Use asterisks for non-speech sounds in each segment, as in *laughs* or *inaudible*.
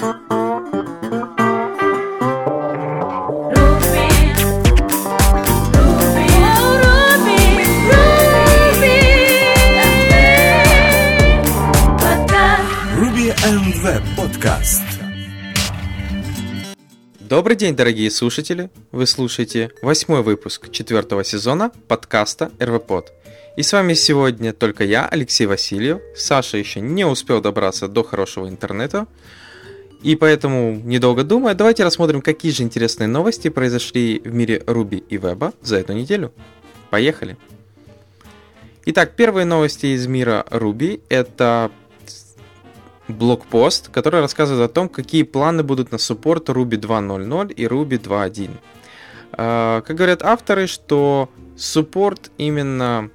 Ruby and Web Podcast. Добрый день, дорогие слушатели! Вы слушаете восьмой выпуск четвертого сезона подкаста РВПод. И с вами сегодня только я, Алексей Васильев. Саша еще не успел добраться до хорошего интернета. И поэтому, недолго думая, давайте рассмотрим, какие же интересные новости произошли в мире Руби и Веба за эту неделю. Поехали! Итак, первые новости из мира Руби это блокпост, который рассказывает о том, какие планы будут на суппорт Ruby 2.0.0 и Ruby 2.1. А, как говорят авторы, что суппорт именно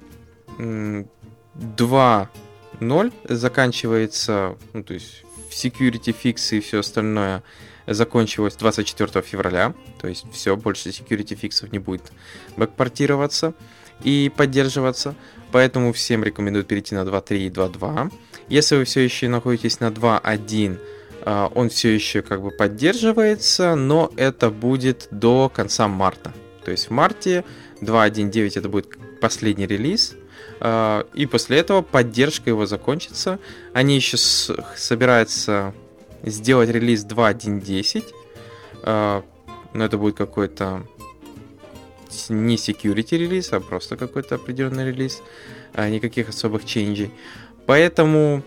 2.0 заканчивается, ну, то есть security фиксы и все остальное закончилось 24 февраля, то есть все, больше security фиксов не будет бэкпортироваться и поддерживаться, поэтому всем рекомендую перейти на 2.3 и 2.2. Если вы все еще находитесь на 2.1, а, он все еще как бы поддерживается, но это будет до конца марта. То есть в марте 2.1.9 это будет последний релиз, и после этого поддержка его закончится. Они еще собираются сделать релиз 2.1.10, а, но это будет какой-то не security релиз, а просто какой-то определенный релиз, никаких особых ченджей. Поэтому,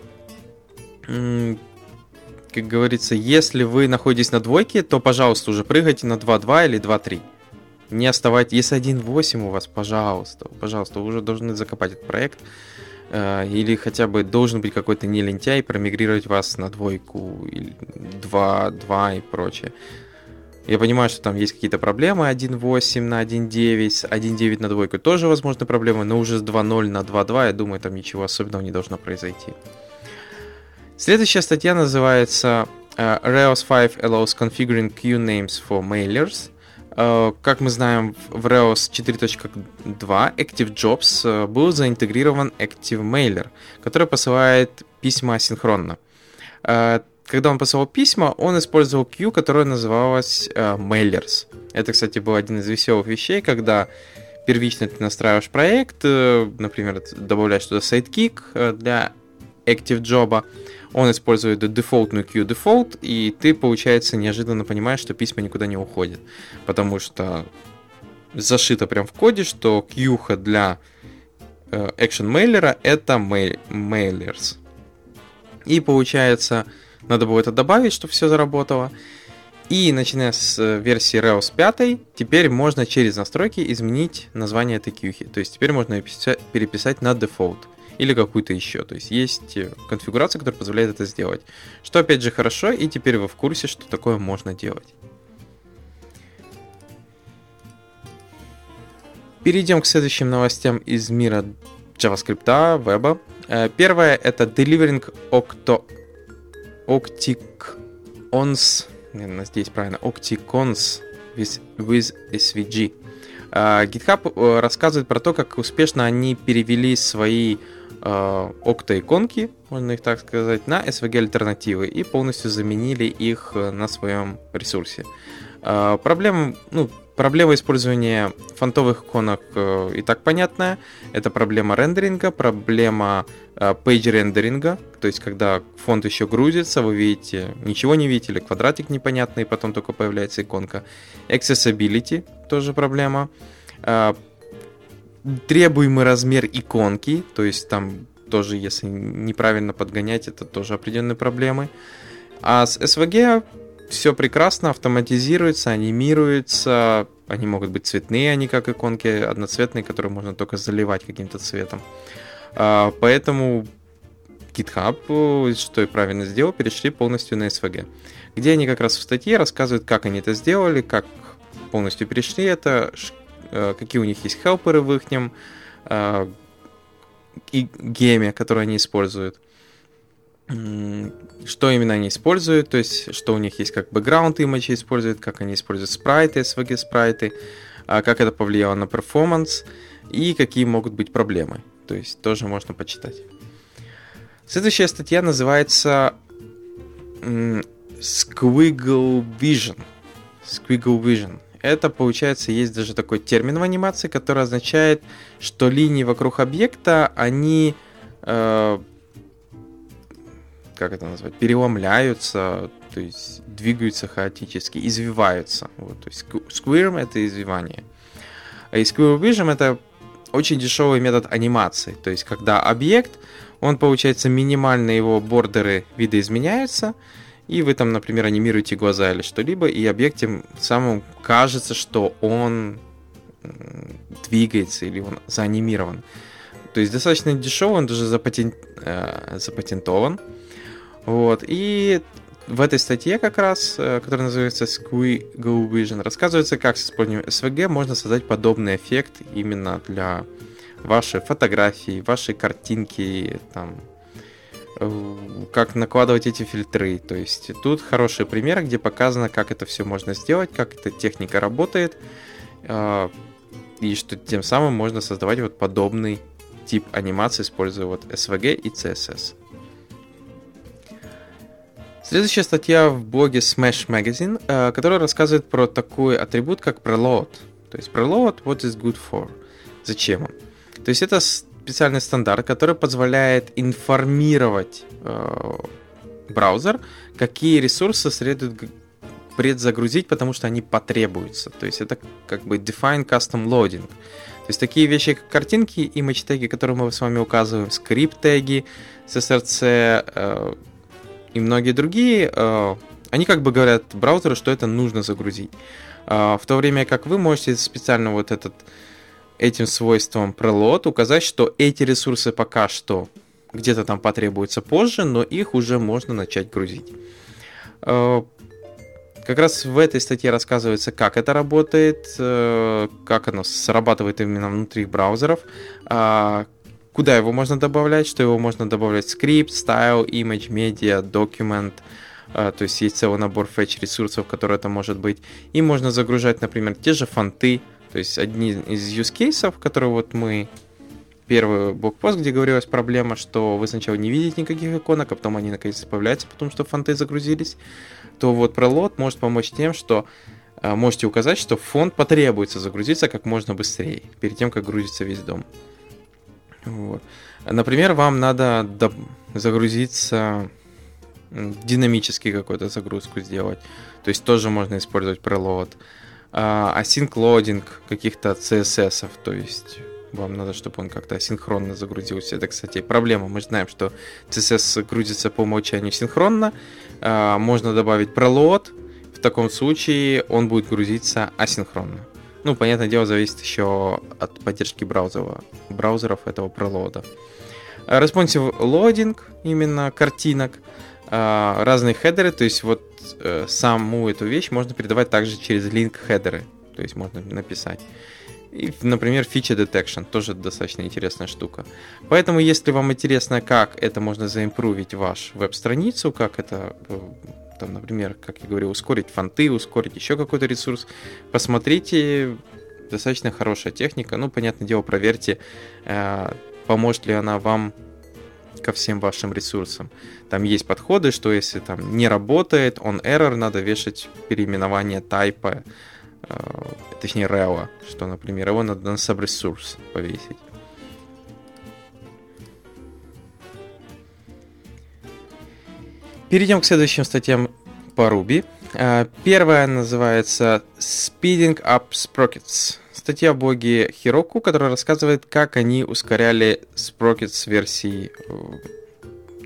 как говорится, если вы находитесь на двойке, то, пожалуйста, уже прыгайте на 2.2 или 2.3. Не оставайтесь, если 1.8 у вас, пожалуйста, пожалуйста, вы уже должны закопать этот проект. Э, или хотя бы должен быть какой-то не лентяй промигрировать вас на двойку, 2, 2 и прочее. Я понимаю, что там есть какие-то проблемы 1.8 на 1.9, 1.9 на двойку тоже, возможно, проблемы, но уже с 2.0 на 2.2, я думаю, там ничего особенного не должно произойти. Следующая статья называется uh, Rails 5 allows configuring queue names for mailers. Uh, как мы знаем, в Rails 4.2 Active Jobs uh, был заинтегрирован Active Mailer, который посылает письма асинхронно. Uh, когда он посылал письма, он использовал queue, которая называлась э, Mailers. Это, кстати, был один из веселых вещей, когда первично ты настраиваешь проект, э, например, добавляешь туда э, для Active Job, он использует дефолтную queue default, и ты, получается, неожиданно понимаешь, что письма никуда не уходят. Потому что зашито прям в коде, что queue для э, Action Mailer это mail, Mailers. И получается, надо было это добавить, чтобы все заработало. И начиная с э, версии Rails 5, теперь можно через настройки изменить название этой кьюхи. То есть теперь можно переписать на default или какую-то еще. То есть есть э, конфигурация, которая позволяет это сделать. Что опять же хорошо, и теперь вы в курсе, что такое можно делать. Перейдем к следующим новостям из мира JavaScript, веба. Э, первое это Delivering Octo Octicons, надеюсь правильно, Octicons with, with SVG. Uh, GitHub рассказывает про то, как успешно они перевели свои uh, окто-иконки, можно их так сказать, на SVG-альтернативы и полностью заменили их э, на своем ресурсе. Uh, проблема, ну, Проблема использования фонтовых иконок э, и так понятная. Это проблема рендеринга, проблема э, page рендеринга, то есть когда фонд еще грузится, вы видите, ничего не видите, или квадратик непонятный, и потом только появляется иконка. Accessibility тоже проблема. Э, требуемый размер иконки, то есть там тоже, если неправильно подгонять, это тоже определенные проблемы. А с SVG все прекрасно, автоматизируется, анимируется. Они могут быть цветные, они как иконки одноцветные, которые можно только заливать каким-то цветом. А, поэтому GitHub, что и правильно сделал, перешли полностью на SVG. Где они как раз в статье рассказывают, как они это сделали, как полностью перешли это, э, какие у них есть хелперы в их э, и геме, которые они используют что именно они используют, то есть что у них есть как бэкграунд имиджи используют, как они используют спрайты, SVG спрайты, а как это повлияло на перформанс и какие могут быть проблемы. То есть тоже можно почитать. Следующая статья называется Squiggle Vision. Squiggle Vision. Это, получается, есть даже такой термин в анимации, который означает, что линии вокруг объекта, они, э, как это назвать, переломляются, то есть двигаются хаотически, извиваются. Вот, то есть squirm — это извивание. А и Vision — это очень дешевый метод анимации. То есть, когда объект, он, получается, минимально его бордеры видоизменяются, и вы там, например, анимируете глаза или что-либо, и объект самым кажется, что он двигается или он заанимирован. То есть достаточно дешевый, он даже запатен... э, запатентован. Вот. И в этой статье как раз, э, которая называется Squee Go Vision, рассказывается, как с использованием SVG можно создать подобный эффект именно для вашей фотографии, вашей картинки, там, как накладывать эти фильтры. То есть тут хороший пример, где показано, как это все можно сделать, как эта техника работает, э, и что тем самым можно создавать вот подобный тип анимации, используя вот SVG и CSS. Следующая статья в блоге Smash Magazine, э, которая рассказывает про такой атрибут, как preload. То есть preload, what is good for? Зачем он? То есть это специальный стандарт, который позволяет информировать э, браузер, какие ресурсы следует предзагрузить, потому что они потребуются. То есть это как бы define custom loading. То есть такие вещи, как картинки, image теги, которые мы с вами указываем, скрипт теги, SSRC, э, и многие другие, э, они как бы говорят браузеру, что это нужно загрузить. Э, в то время как вы можете специально вот этот этим свойством preload указать, что эти ресурсы пока что где-то там потребуются позже, но их уже можно начать грузить. Э, как раз в этой статье рассказывается, как это работает, как оно срабатывает именно внутри браузеров, куда его можно добавлять, что его можно добавлять скрипт, style, image, media, document, а, то есть есть целый набор fetch ресурсов, которые это может быть. И можно загружать, например, те же фонты, то есть одни из use cases, которые вот мы первый блокпост, где говорилась проблема, что вы сначала не видите никаких иконок, а потом они наконец появляются, потому что фонты загрузились, то вот пролот может помочь тем, что а, можете указать, что фонд потребуется загрузиться как можно быстрее, перед тем, как грузится весь дом. Вот. Например, вам надо загрузиться динамически какую-то загрузку сделать. То есть тоже можно использовать preload. А, async loading каких-то CSS, то есть вам надо, чтобы он как-то синхронно загрузился. Это, кстати, проблема. Мы знаем, что CSS грузится по умолчанию синхронно. А, можно добавить preload. В таком случае он будет грузиться асинхронно. Ну, понятное дело, зависит еще от поддержки браузера, браузеров этого пролода. Responsive loading, именно картинок, а, разные хедеры, то есть вот э, саму эту вещь можно передавать также через link хедеры, то есть можно написать. И, например, feature detection тоже достаточно интересная штука. Поэтому, если вам интересно, как это можно заимпровить ваш веб-страницу, как это э, там, например, как я говорил, ускорить фонты, ускорить еще какой-то ресурс, посмотрите, достаточно хорошая техника. Ну, понятное дело, проверьте, э, поможет ли она вам ко всем вашим ресурсам. Там есть подходы, что если там не работает, он error, надо вешать переименование тайпа, э, точнее rel, что, например, его надо на subresource повесить. Перейдем к следующим статьям по Ruby. А, первая называется Speeding Up Sprockets. Статья в блоге Heroku, которая рассказывает, как они ускоряли Sprockets версии э,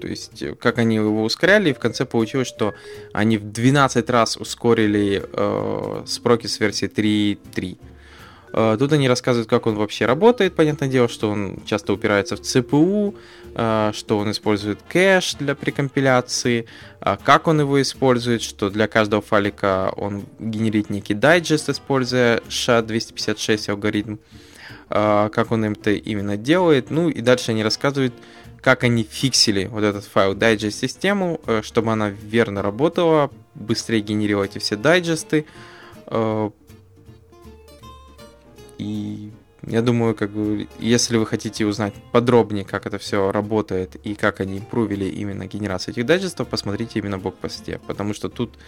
то есть, э, как они его ускоряли, и в конце получилось, что они в 12 раз ускорили э, Sprockets версии 3.3. Э, тут они рассказывают, как он вообще работает. Понятное дело, что он часто упирается в CPU, э, что он использует кэш для прекомпиляции, э, как он его использует, что для каждого файлика он генерит некий дайджест, используя SHA-256 алгоритм, как он это именно делает. Ну и дальше они рассказывают, как они фиксили вот этот файл дайджест систему, чтобы она верно работала, быстрее генерировала эти все дайджесты, и Я думаю, как бы, если вы хотите узнать подробнее, как это все работает и как они импровили именно генерацию этих дайджестов, посмотрите именно блокпосте, потому что тут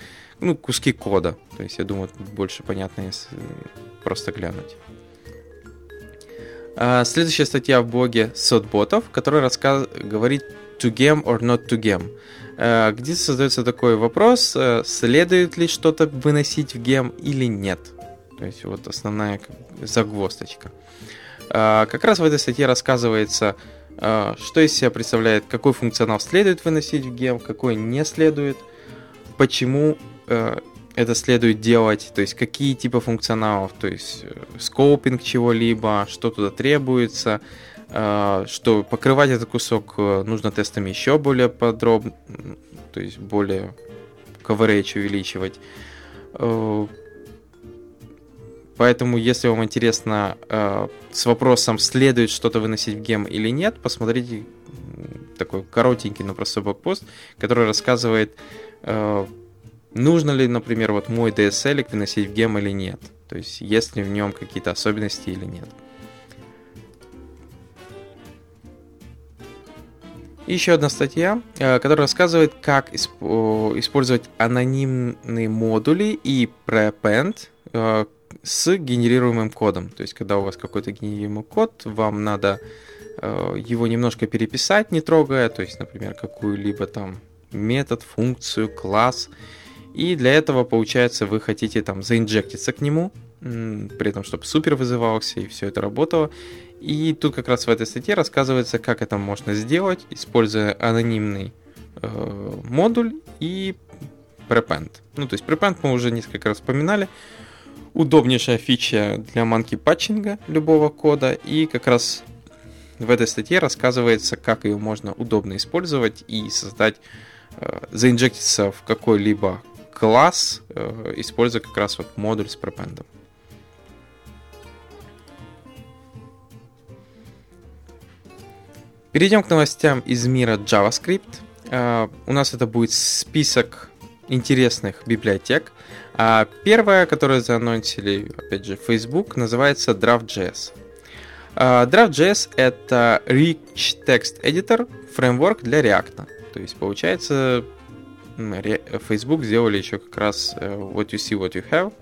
ну, куски кода. То есть, я думаю, больше понятно, если просто глянуть. А, следующая статья в блоге сотботов, которая рассказ... говорит to gem or not to gem. А, где создается такой вопрос, э, следует ли что-то выносить в гем или нет. То есть вот основная загвоздочка. А, как раз в этой статье рассказывается, что из себя представляет, какой функционал следует выносить в гем, какой не следует, почему э, это следует делать, то есть какие типы функционалов, то есть э, скопинг чего-либо, что туда требуется, э, что покрывать этот кусок э, нужно тестами еще более подробно, то есть более coverage увеличивать. Поэтому, если вам интересно с вопросом, следует что-то выносить в гем или нет, посмотрите такой коротенький, но простой блокпост, который рассказывает нужно ли, например, вот мой DSL выносить в гем или нет. То есть, есть ли в нем какие-то особенности или нет. И еще одна статья, э, которая рассказывает, как использовать анонимные модули и prepend э, с генерируемым кодом. То есть, когда у вас какой-то генерируемый код, вам надо э, его немножко переписать, не трогая, то есть, например, какую-либо там метод, функцию, класс, и для этого, получается, вы хотите там заинжектиться к нему, при этом, чтобы супер вызывался и все это работало. И тут как раз в этой статье рассказывается, как это можно сделать, используя анонимный э, модуль и prepend. Ну, то есть prepend мы уже несколько раз вспоминали. Удобнейшая фича для манки патчинга любого кода. И как раз в этой статье рассказывается, как ее можно удобно использовать и создать, э, заинжектиться в какой-либо класс, э, используя как раз вот модуль с пропендом. Перейдем к новостям из мира JavaScript. Uh, у нас это будет список интересных библиотек. А первая, которую заанонсили, опять же, Facebook, называется Draft.js. Uh, Draft.js это Rich Text Editor, фреймворк для React. То есть, получается, Facebook сделали еще как раз э, What You See, What You Have.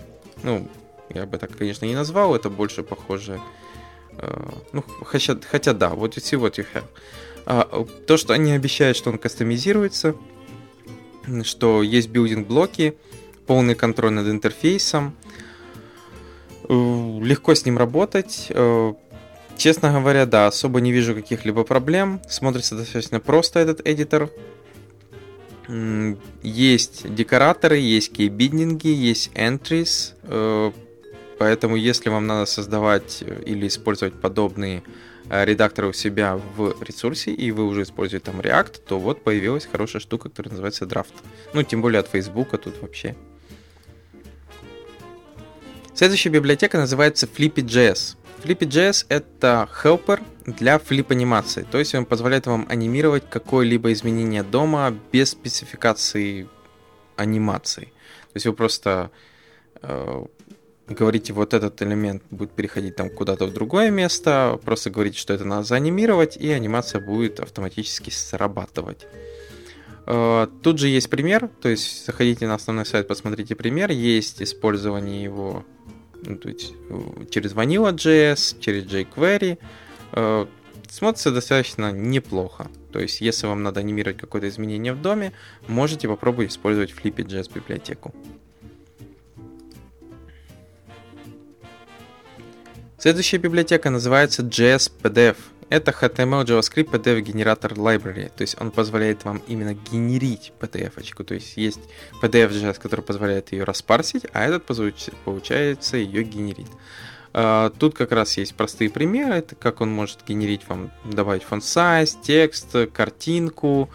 Ну, я бы так, конечно, не назвал, это больше похоже... Э, ну, хотя, хотя да, What You See, What You Have. А, то, что они обещают, что он кастомизируется, что есть building block и, полный контроль над интерфейсом, э, легко с ним работать. Честно говоря, да, особо не вижу каких-либо проблем. Смотрится достаточно просто этот editor. Есть декораторы, есть key binding и, есть entries, э, поэтому если вам надо создавать э, или использовать подобные э, редакторы у себя в ресурсе, и вы уже используете там React, то вот появилась хорошая штука, которая называется Draft. Ну, тем более от Facebook тут вообще. Следующая библиотека называется Flippy.js. Flippy.js это helper для флип-анимации, то есть он позволяет вам анимировать какое-либо изменение дома без спецификации анимации. То есть вы просто э, говорите, вот этот элемент будет переходить там куда-то в другое место, просто говорите, что это надо заанимировать, и анимация будет автоматически срабатывать. Э, тут же есть пример, то есть заходите на основной сайт, посмотрите пример, есть использование его ну, то есть, через Vanilla.js, через jQuery, э, смотрится достаточно неплохо. То есть, если вам надо анимировать какое-то изменение в доме, можете попробовать использовать Flippy.js библиотеку. Следующая библиотека называется JS PDF это HTML, JavaScript, PDF генератор library. То есть он позволяет вам именно генерить PDF-очку. То есть есть PDF.js, который позволяет ее распарсить, а этот, получается, ее генерит. А, тут как раз есть простые примеры, это как он может генерить вам, добавить font size, текст, картинку.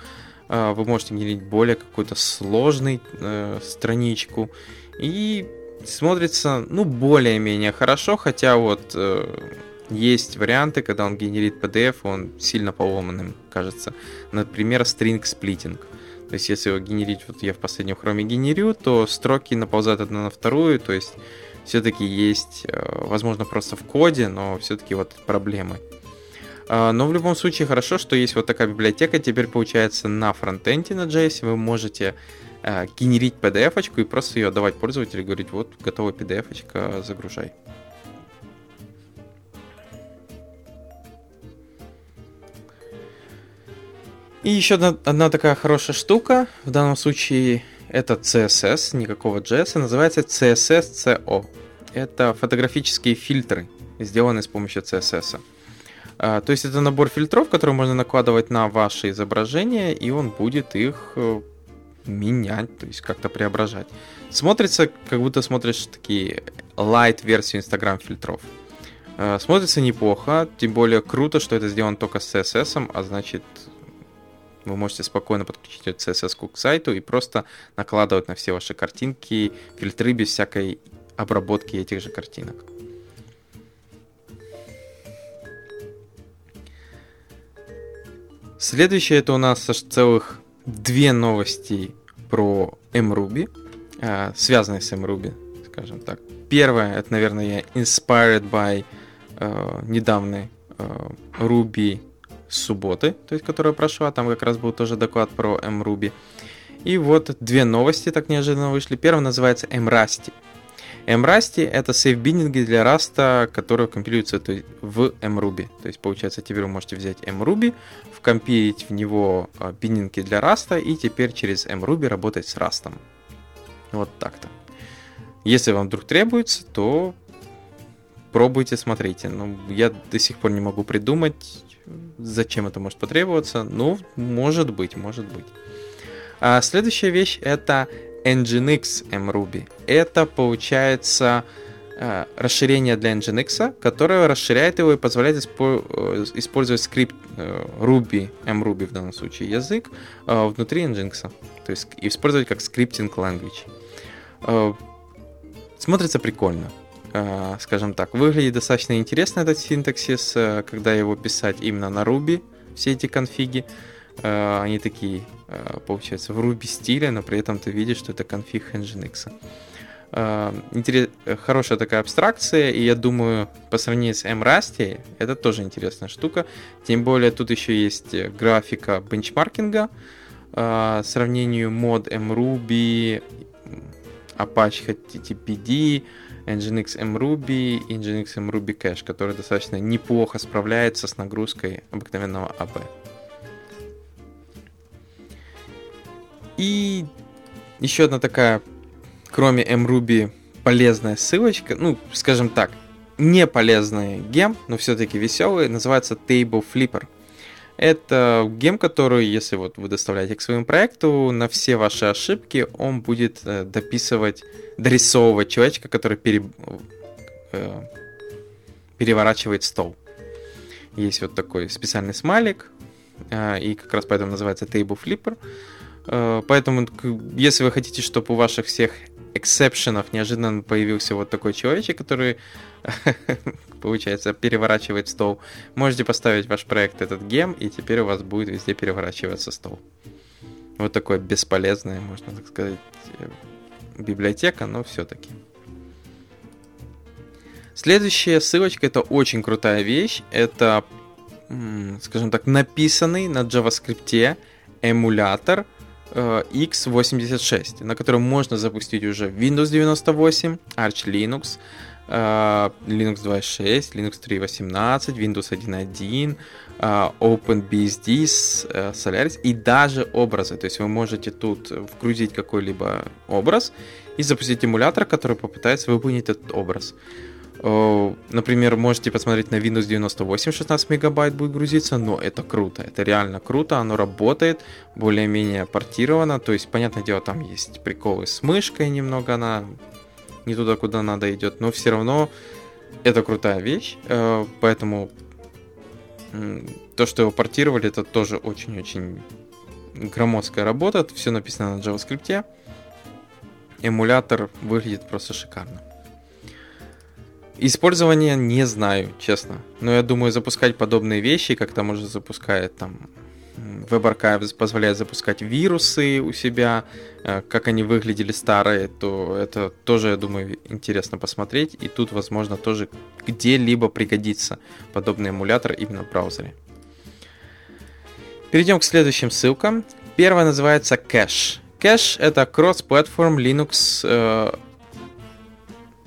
А, вы можете генерить более какую-то сложную э, страничку. И смотрится, ну, более-менее хорошо, хотя вот э, есть варианты, когда он генерит PDF, он сильно поломанным кажется. Например, string splitting. То есть, если его генерить, вот я в последнем хроме генерю, то строки наползают одна на вторую, то есть все-таки есть, э, возможно, просто в коде, но все-таки вот проблемы. А, но в любом случае хорошо, что есть вот такая библиотека. Теперь получается на фронтенде на JS вы можете э, генерить PDF-очку и просто ее отдавать пользователю и говорить, вот готовая PDF-очка, загружай. И еще одна, одна такая хорошая штука, в данном случае это CSS, никакого JS, называется CSS-CO. Это фотографические фильтры, сделанные с помощью CSS. А, то есть это набор фильтров, которые можно накладывать на ваши изображения, и он будет их э, менять, то есть как-то преображать. Смотрится, как будто смотришь такие light-версию Instagram фильтров. А, смотрится неплохо, тем более круто, что это сделано только с CSS, а значит вы можете спокойно подключить CSS к сайту и просто накладывать на все ваши картинки фильтры без всякой обработки этих же картинок. Следующее это у нас аж целых две новости про mRuby, а, связанные с mRuby, скажем так. Первое, это, наверное, я inspired by uh, недавний uh, Субботы, то есть которая прошла, там как раз был тоже доклад про mRuby. И вот две новости так неожиданно вышли. Первая называется mRusty. mRusty это сейфбиндинги для Rust, которые компилируются в mRuby. То есть, получается, теперь вы можете взять mRuby, вкомпилить в него а, биндинги для Rust и теперь через mRuby работать с Rust. Вот так-то. Если вам вдруг требуется, то пробуйте, смотрите. Ну, я до сих пор не могу придумать, Зачем это может потребоваться? Ну, может быть, может быть. А следующая вещь это Nginx mRuby. Это получается э, расширение для Nginx, которое расширяет его и позволяет испо- э, использовать скрипт э, Ruby, mRuby в данном случае язык, внутри Nginx. То есть использовать как скриптинг language. Смотрится прикольно. Э, скажем так, выглядит достаточно интересно этот синтаксис, э, когда его писать именно на Ruby, все эти конфиги. Э, они такие, получается, в Ruby стиле, но при этом ты видишь, что это конфиг Nginx. Интерес... Хорошая такая абстракция, и я думаю, по сравнению с MRusty, это тоже интересная штука. Тем более тут еще есть графика бенчмаркинга, сравнению мод mRuby, Apache HTTPD, Nginx mRuby и Nginx mRuby Cache, который достаточно неплохо справляется с нагрузкой обыкновенного AB. И еще одна такая, кроме mRuby, полезная ссылочка, ну, скажем так, не полезный гем, но все-таки веселый, называется Table Flipper. Это гем, который, если вот вы доставляете к своему проекту, на все ваши ошибки он будет э, дописывать дорисовывать человечка, который пере, э, переворачивает стол. Есть вот такой специальный смайлик, э, и как раз поэтому называется Table Flipper. Поэтому, если вы хотите, чтобы у ваших всех эксепшенов неожиданно появился вот такой человечек, который, *laughs* получается, переворачивает стол, можете поставить ваш проект этот гем, и теперь у вас будет везде переворачиваться стол. Вот такое бесполезное, можно так сказать, библиотека, но все-таки. Следующая ссылочка это очень крутая вещь. Это, скажем так, написанный на JavaScript эмулятор э, x86, на котором можно запустить уже Windows 98, Arch Linux, э, Linux 2.6, Linux 3.18, Windows 1.1, э, OpenBSD, э, Solaris и даже образы. То есть вы можете тут вгрузить какой-либо образ и запустить эмулятор, который попытается выполнить этот образ. Э, например, можете посмотреть на Windows 98 16 мегабайт будет грузиться, но это круто, это реально круто, оно работает, более-менее портировано, то есть, понятное дело, там есть приколы с мышкой немного, она не туда, куда надо идет, но все равно это крутая вещь, э, поэтому то, что его портировали, это тоже очень-очень громоздкая работа, все написано на JavaScript, эмулятор выглядит просто шикарно. Использование не знаю, честно. Но я думаю, запускать подобные вещи, как там уже запускает там WebArchive позволяет запускать вирусы у себя, э, как они выглядели старые, то это тоже, я думаю, интересно посмотреть. И тут, возможно, тоже где-либо пригодится подобный эмулятор именно в браузере. Перейдем к следующим ссылкам. Первая называется Cache. Cache это cross-platform Linux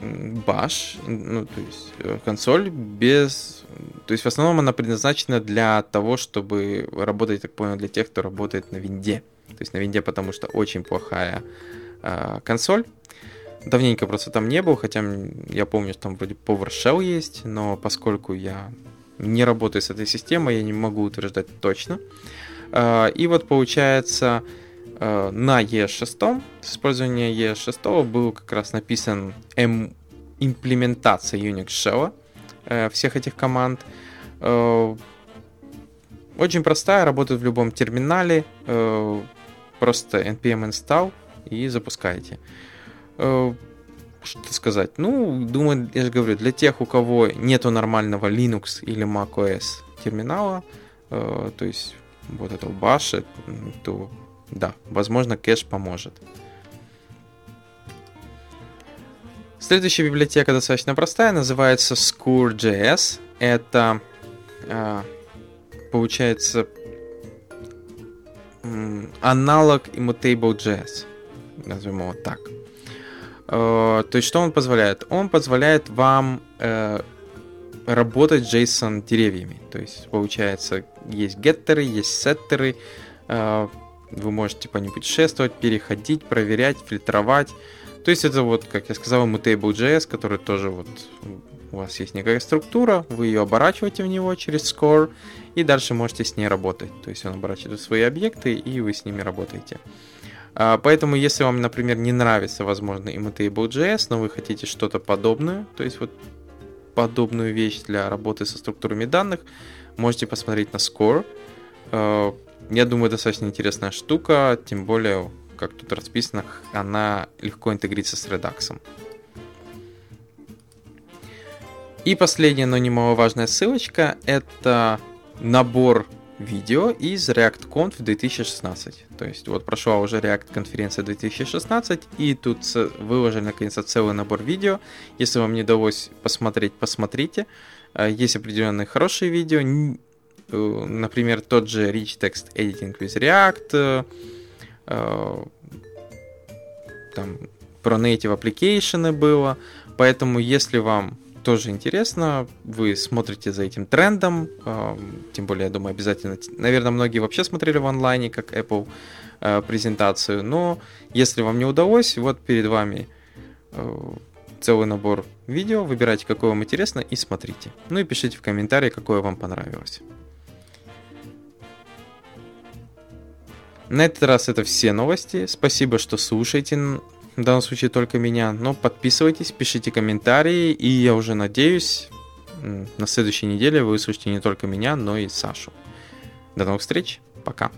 Bash, ну, то есть э, консоль без... То есть в основном она предназначена для того, чтобы работать, так понял, для тех, кто работает на винде. То есть на винде, потому что очень плохая э, консоль. Давненько просто там не был, хотя я помню, что там вроде PowerShell есть, но поскольку я не работаю с этой системой, я не могу утверждать точно. Э, и вот получается на ES6, с использованием ES6 был как раз написан эм, имплементация Unix Shell э, всех этих команд. Э, очень простая, работает в любом терминале. Просто npm install и запускаете. Что сказать? Ну, думаю, я же говорю, для тех, у кого нету нормального Linux или macOS терминала, то есть вот этого баша, то да, возможно, кэш поможет. Следующая библиотека достаточно простая, называется Score.js. Это э, получается аналог Immutable.js, назовем его так. Э, то есть что он позволяет? Он позволяет вам э, работать с JSON деревьями. То есть получается есть геттеры, есть сеттеры, э, вы можете по ним путешествовать, переходить, проверять, фильтровать. То есть это вот, как я сказал, Mutable.js, который тоже вот у вас есть некая структура, вы ее оборачиваете в него через score, и дальше можете с ней работать. То есть он оборачивает свои объекты, и вы с ними работаете. А, поэтому, если вам, например, не нравится, возможно, Immutable.js, но вы хотите что-то подобное, то есть вот подобную вещь для работы со структурами данных, можете посмотреть на Score. Я думаю, достаточно интересная штука, тем более, как тут расписано, она легко интегрируется с Redux. И последняя, но немаловажная ссылочка, это набор видео из ReactConf 2016. То есть вот прошла уже React конференция 2016, и тут выложили наконец-то целый набор видео. Если вам не удалось посмотреть, посмотрите. Э, есть определенные хорошие видео, например, тот же Rich Text Editing with React, э, там про native application было. Поэтому, если вам тоже интересно, вы смотрите за этим трендом, э, тем более, я думаю, обязательно, наверное, многие вообще смотрели в онлайне, как Apple презентацию, но если вам не удалось, вот перед вами целый набор видео, выбирайте, какое вам интересно и смотрите. Ну и пишите в комментарии, какое вам понравилось. На этот раз это все новости. Спасибо, что слушаете. В данном случае только меня. Но подписывайтесь, пишите комментарии. И я уже надеюсь, на следующей неделе вы услышите не только меня, но и Сашу. До новых встреч. Пока.